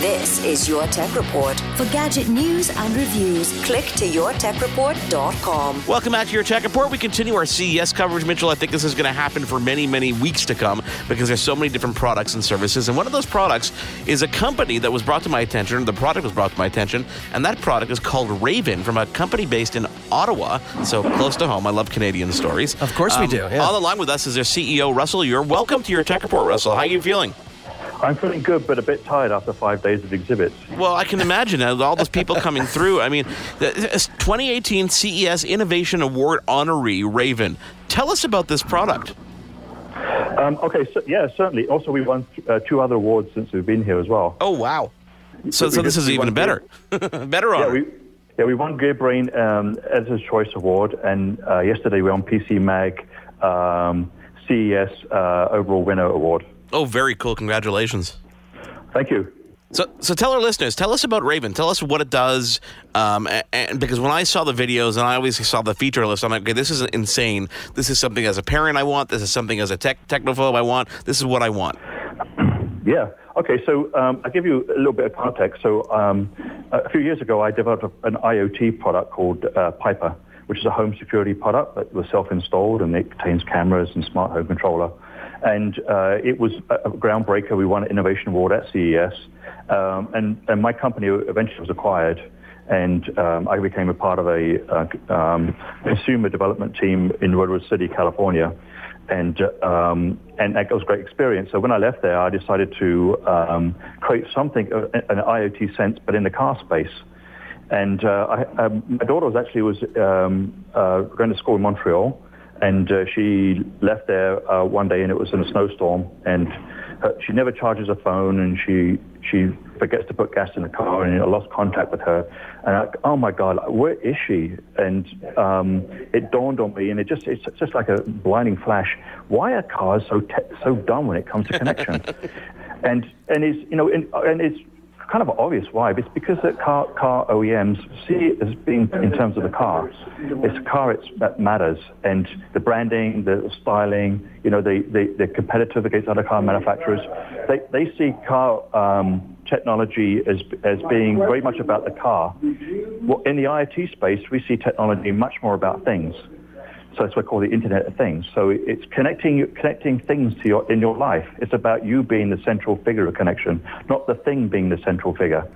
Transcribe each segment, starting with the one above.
This is Your Tech Report. For gadget news and reviews, click to yourtechreport.com. Welcome back to your Tech Report. We continue our CES coverage, Mitchell. I think this is going to happen for many, many weeks to come because there's so many different products and services. And one of those products is a company that was brought to my attention. The product was brought to my attention, and that product is called Raven from a company based in Ottawa, so close to home. I love Canadian stories. Of course we um, do, yeah. On the line with us is their CEO, Russell Ure Welcome to your Tech Report, Russell. How are you feeling? I'm feeling good, but a bit tired after five days of exhibits. Well, I can imagine all those people coming through. I mean, the 2018 CES Innovation Award honoree, Raven. Tell us about this product. Um, okay, so, yeah, certainly. Also, we won uh, two other awards since we've been here as well. Oh, wow. So, so this is even better. better honor. Yeah, we, yeah, we won Gearbrain um, Editor's Choice Award, and uh, yesterday we won PC Mag um, CES uh, Overall Winner Award. Oh, very cool. Congratulations. Thank you. So, so tell our listeners, tell us about Raven. Tell us what it does. Um, and, because when I saw the videos and I always saw the feature list, I'm like, okay, this is insane. This is something as a parent I want. This is something as a tech technophobe I want. This is what I want. Yeah. Okay. So um, I'll give you a little bit of context. So um, a few years ago, I developed an IoT product called uh, Piper, which is a home security product that was self-installed and it contains cameras and smart home controller. And uh, it was a groundbreaker. We won an innovation award at CES. Um, and, and my company eventually was acquired. And um, I became a part of a uh, um, consumer development team in Redwood City, California. And, um, and that was a great experience. So when I left there, I decided to um, create something, uh, an IoT sense, but in the car space. And uh, I, um, my daughter was actually was um, uh, going to school in Montreal, and uh, she left there uh, one day, and it was in a snowstorm, and her, she never charges her phone, and she she forgets to put gas in the car, and I lost contact with her. And I, oh my God, where is she? And um, it dawned on me, and it just it's just like a blinding flash. Why are cars so te- so dumb when it comes to connection? and and it's you know and, and it's kind of obvious why. but It's because the car, car OEMs see it as being in terms of the car. It's the car it's, that matters, and the branding, the styling, you know, the, the, the competitive against other car manufacturers. They, they see car um, technology as, as being very much about the car. Well, in the IoT space, we see technology much more about things. So it's what we call the Internet of Things. So it's connecting connecting things to your in your life. It's about you being the central figure of connection, not the thing being the central figure.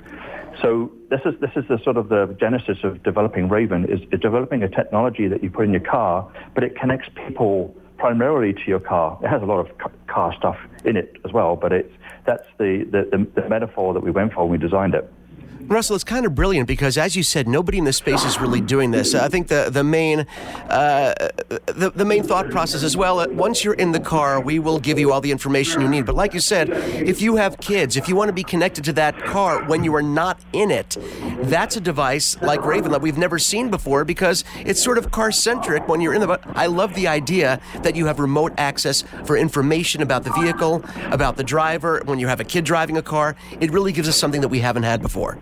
So this is this is the sort of the genesis of developing Raven is, developing a technology that you put in your car, but it connects people primarily to your car. It has a lot of car stuff in it as well, but it's that's the, the, the metaphor that we went for when we designed it. Russell, it's kind of brilliant because, as you said, nobody in this space is really doing this. I think the the main uh, the, the main thought process as well. Once you're in the car, we will give you all the information you need. But like you said, if you have kids, if you want to be connected to that car when you are not in it, that's a device like Raven that we've never seen before because it's sort of car centric when you're in the. I love the idea that you have remote access for information about the vehicle, about the driver. When you have a kid driving a car, it really gives us something that we haven't had before.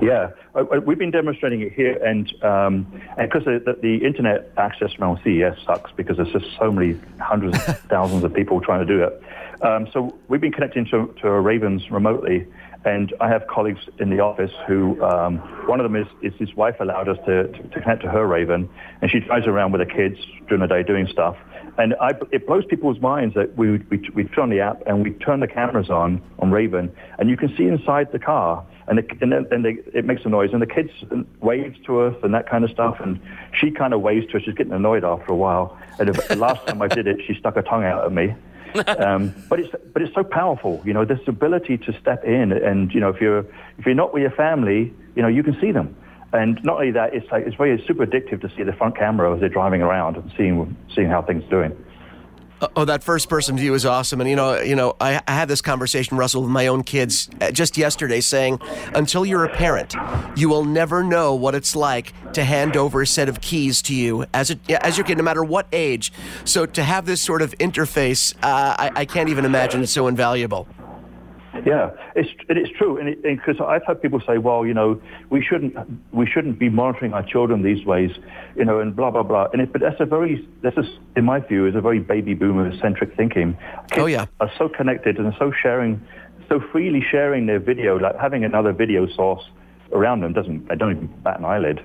Yeah, uh, uh, we've been demonstrating it here, and um, because the, the, internet access around CES sucks because there's just so many hundreds of thousands of people trying to do it. Um, so we've been connecting to, to Ravens remotely, and I have colleagues in the office who, um, one of them is, is his wife allowed us to, to, to, connect to her Raven, and she drives around with the kids during the day doing stuff. And I, it blows people's minds that we, we, we turn the app and we turn the cameras on on Raven, and you can see inside the car and, the, and then and they, it makes a noise, and the kids waves to us and that kind of stuff, and she kind of waves to us. She's getting annoyed after a while. And the last time I did it, she stuck her tongue out at me. um, but it's but it's so powerful, you know, this ability to step in, and you know, if you're if you're not with your family, you know, you can see them. And not only that, it's like it's very super addictive to see the front camera as they're driving around and seeing seeing how things are doing. Oh, that first person view is awesome, and you know, you know, I, I, had this conversation, Russell, with my own kids uh, just yesterday, saying, until you're a parent, you will never know what it's like to hand over a set of keys to you as a, as your kid, no matter what age. So to have this sort of interface, uh, I, I can't even imagine it's so invaluable. Yeah, it's it is true, and because I've had people say, well, you know, we shouldn't we shouldn't be monitoring our children these ways, you know, and blah blah blah. And it, but that's a very that's a, in my view is a very baby boomer centric thinking. Kids oh yeah, are so connected and so sharing so freely sharing their video, like having another video source around them doesn't, they don't even bat an eyelid.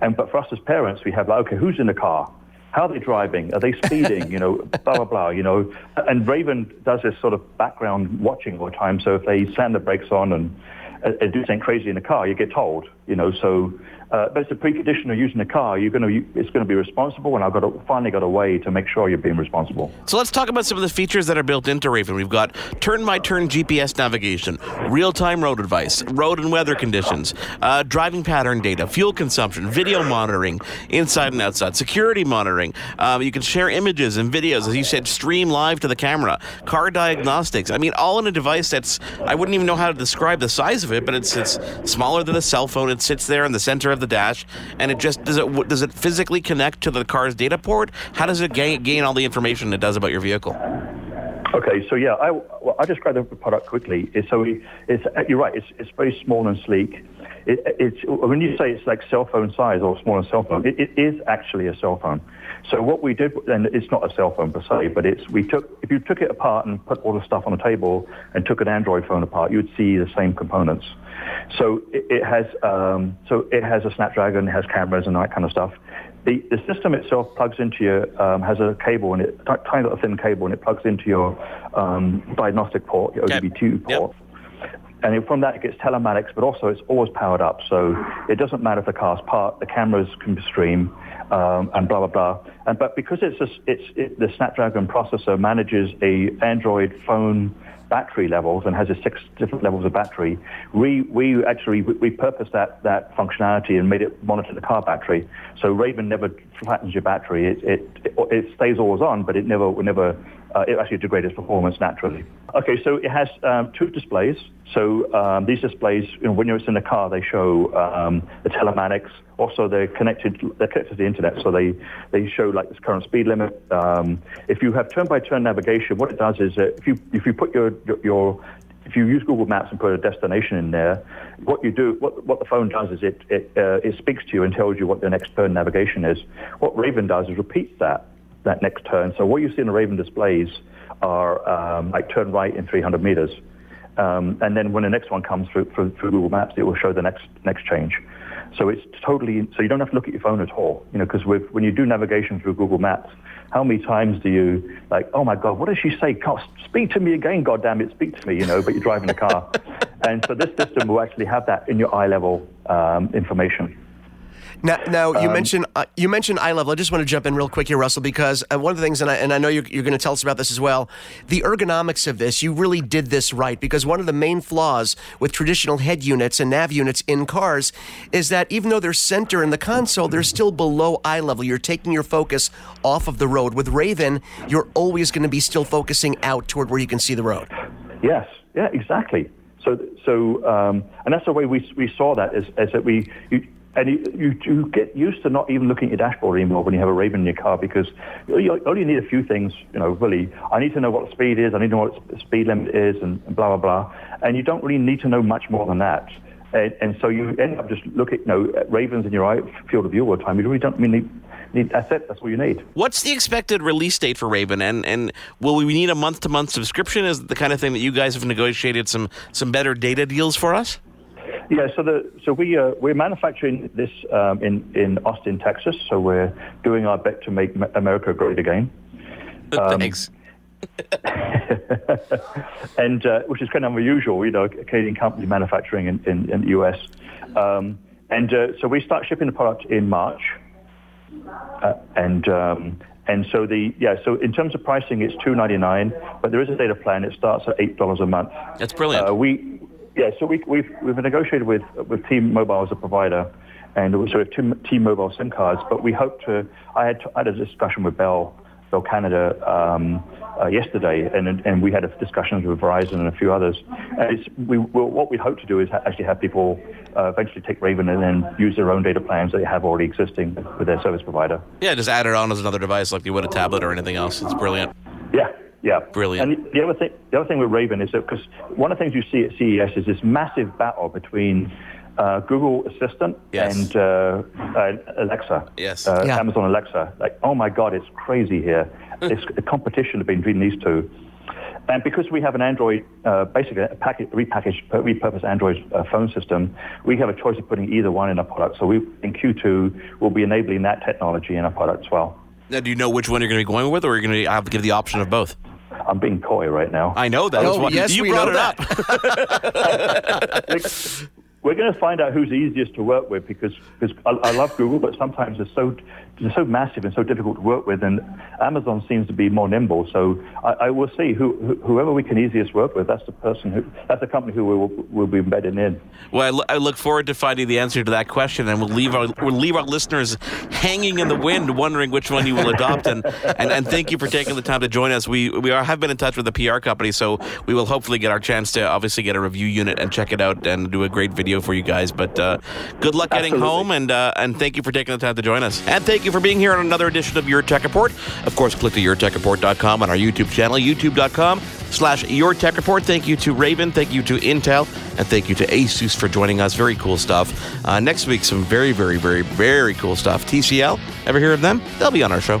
And, but for us as parents, we have like, okay, who's in the car? How are they driving? Are they speeding? You know, blah, blah, blah, you know. And Raven does this sort of background watching all the time. So if they slam the brakes on and, and do something crazy in the car, you get told, you know. So uh, but it's a precondition of using a car. You're going to it's going to be responsible, and I've got finally got a way to make sure you're being responsible. So let's talk about some of the features that are built into Raven. We've got turn-by-turn GPS navigation, real-time road advice, road and weather conditions, uh, driving pattern data, fuel consumption, video monitoring, inside and outside, security monitoring. Um, you can share images and videos, as you said, stream live to the camera, car diagnostics. I mean, all in a device that's I wouldn't even know how to describe the size of it, but it's it's smaller than a cell phone. It sits there in the center of the dash, and it just does it does it physically connect to the car's data port? How does it gain, gain all the information it does about your vehicle? Okay, so yeah, I, well, I describe the product quickly. So it's, you're right. It's, it's very small and sleek. It, it's when you say it's like cell phone size or smaller cell phone, it, it is actually a cell phone. So what we did, and it's not a cell phone per se, but it's we took if you took it apart and put all the stuff on the table and took an Android phone apart, you would see the same components. So it, it has um, so it has a Snapdragon, it has cameras and that kind of stuff. The, the system itself plugs into your um, has a cable and it tiny little thin cable and it plugs into your um, diagnostic port, your OBD2 port. Yep. And from that, it gets telematics, but also it's always powered up. So it doesn't matter if the car's parked, the cameras can stream, um, and blah, blah, blah. And, but because it's, a, it's it, the Snapdragon processor manages a Android phone battery levels and has a six different levels of battery, we, we actually we, purposed that, that functionality and made it monitor the car battery. So Raven never flattens your battery. It, it, it stays always on, but it never, never uh, it actually degrades performance naturally. Okay, so it has um, two displays. So um, these displays, you know, when you're in the car, they show um, the telematics. Also, they're connected. They're connected to the internet, so they they show like this current speed limit. Um, if you have turn-by-turn navigation, what it does is if you if you put your your, your if you use Google Maps and put a destination in there, what you do, what, what the phone does is it it, uh, it speaks to you and tells you what the next turn navigation is. What Raven does is repeats that that next turn. So what you see in the Raven displays are um, like turn right in 300 meters. Um, and then when the next one comes through, through, through, Google Maps, it will show the next next change. So it's totally so you don't have to look at your phone at all, you know, because when you do navigation through Google Maps, how many times do you like, oh my God, what does she say? God, speak to me again, God damn it, speak to me, you know, but you're driving a car. and so this system will actually have that in your eye level um, information. Now, now you um, mentioned uh, you mentioned eye level. I just want to jump in real quick here, Russell, because uh, one of the things, and I, and I know you're, you're going to tell us about this as well, the ergonomics of this. You really did this right because one of the main flaws with traditional head units and nav units in cars is that even though they're center in the console, they're still below eye level. You're taking your focus off of the road. With Raven, you're always going to be still focusing out toward where you can see the road. Yes. Yeah. Exactly. So, so, um, and that's the way we, we saw that is, is that we, you, and you, you, you, get used to not even looking at your dashboard anymore when you have a Raven in your car because you only need a few things, you know, really. I need to know what the speed is, I need to know what the speed limit is, and, blah, blah, blah. And you don't really need to know much more than that. And, and so you end up just looking, you know, at Ravens in your eye, field of view all the time. You really don't mean need, that's it. That's all you need. What's the expected release date for Raven? And and will we need a month to month subscription? Is the kind of thing that you guys have negotiated some some better data deals for us? Yeah, so the so we uh, we're manufacturing this um, in in Austin, Texas. So we're doing our bit to make America great again. Um, Thanks. and uh, which is kind of unusual, you know, a Canadian company manufacturing in, in, in the US. Um, and uh, so we start shipping the product in March. Uh, and um, and so the yeah, so in terms of pricing, it's two ninety nine, but there is a data plan. It starts at eight dollars a month. That's brilliant. Uh, we yeah, so we, we've, we've negotiated with, with T-Mobile as a provider, and so we have two T-Mobile SIM cards, but we hope to, I had, I had a discussion with Bell, Bell Canada um, uh, yesterday, and, and we had a discussions with Verizon and a few others. And we, what we hope to do is ha- actually have people uh, eventually take Raven and then use their own data plans that they have already existing with their service provider. Yeah, just add it on as another device like you would a tablet or anything else. It's brilliant. Yeah, yeah, brilliant. And the other thing, the other thing with Raven is that because one of the things you see at CES is this massive battle between uh, Google Assistant yes. and uh, uh, Alexa, yes, uh, yeah. Amazon Alexa. Like, oh my God, it's crazy here. it's a competition between these two. And because we have an Android, uh, basically a package, repackaged, repurposed Android uh, phone system, we have a choice of putting either one in our product. So we, in Q2, we'll be enabling that technology in our product as well. Now, do you know which one you're going to be going with, or are you going to have to give the option of both? I'm being coy right now. I know that. Oh, yes, you we brought know it that. up. We're going to find out who's easiest to work with because, because I, I love Google, but sometimes it's so they're so massive and so difficult to work with, and Amazon seems to be more nimble. So I, I will see who, who, whoever we can easiest work with. That's the person who that's the company who we will will be embedded in. Well, I, lo- I look forward to finding the answer to that question, and we'll leave our we'll leave our listeners hanging in the wind, wondering which one you will adopt. And, and, and thank you for taking the time to join us. We we are, have been in touch with the PR company, so we will hopefully get our chance to obviously get a review unit and check it out and do a great video for you guys. But uh, good luck getting Absolutely. home, and uh, and thank you for taking the time to join us. And thank you for being here on another edition of Your Tech Report. Of course, click to yourtechreport.com on our YouTube channel, youtube.com slash Your Tech Report. Thank you to Raven, thank you to Intel, and thank you to Asus for joining us. Very cool stuff. Uh, next week, some very, very, very, very cool stuff. TCL, ever hear of them? They'll be on our show.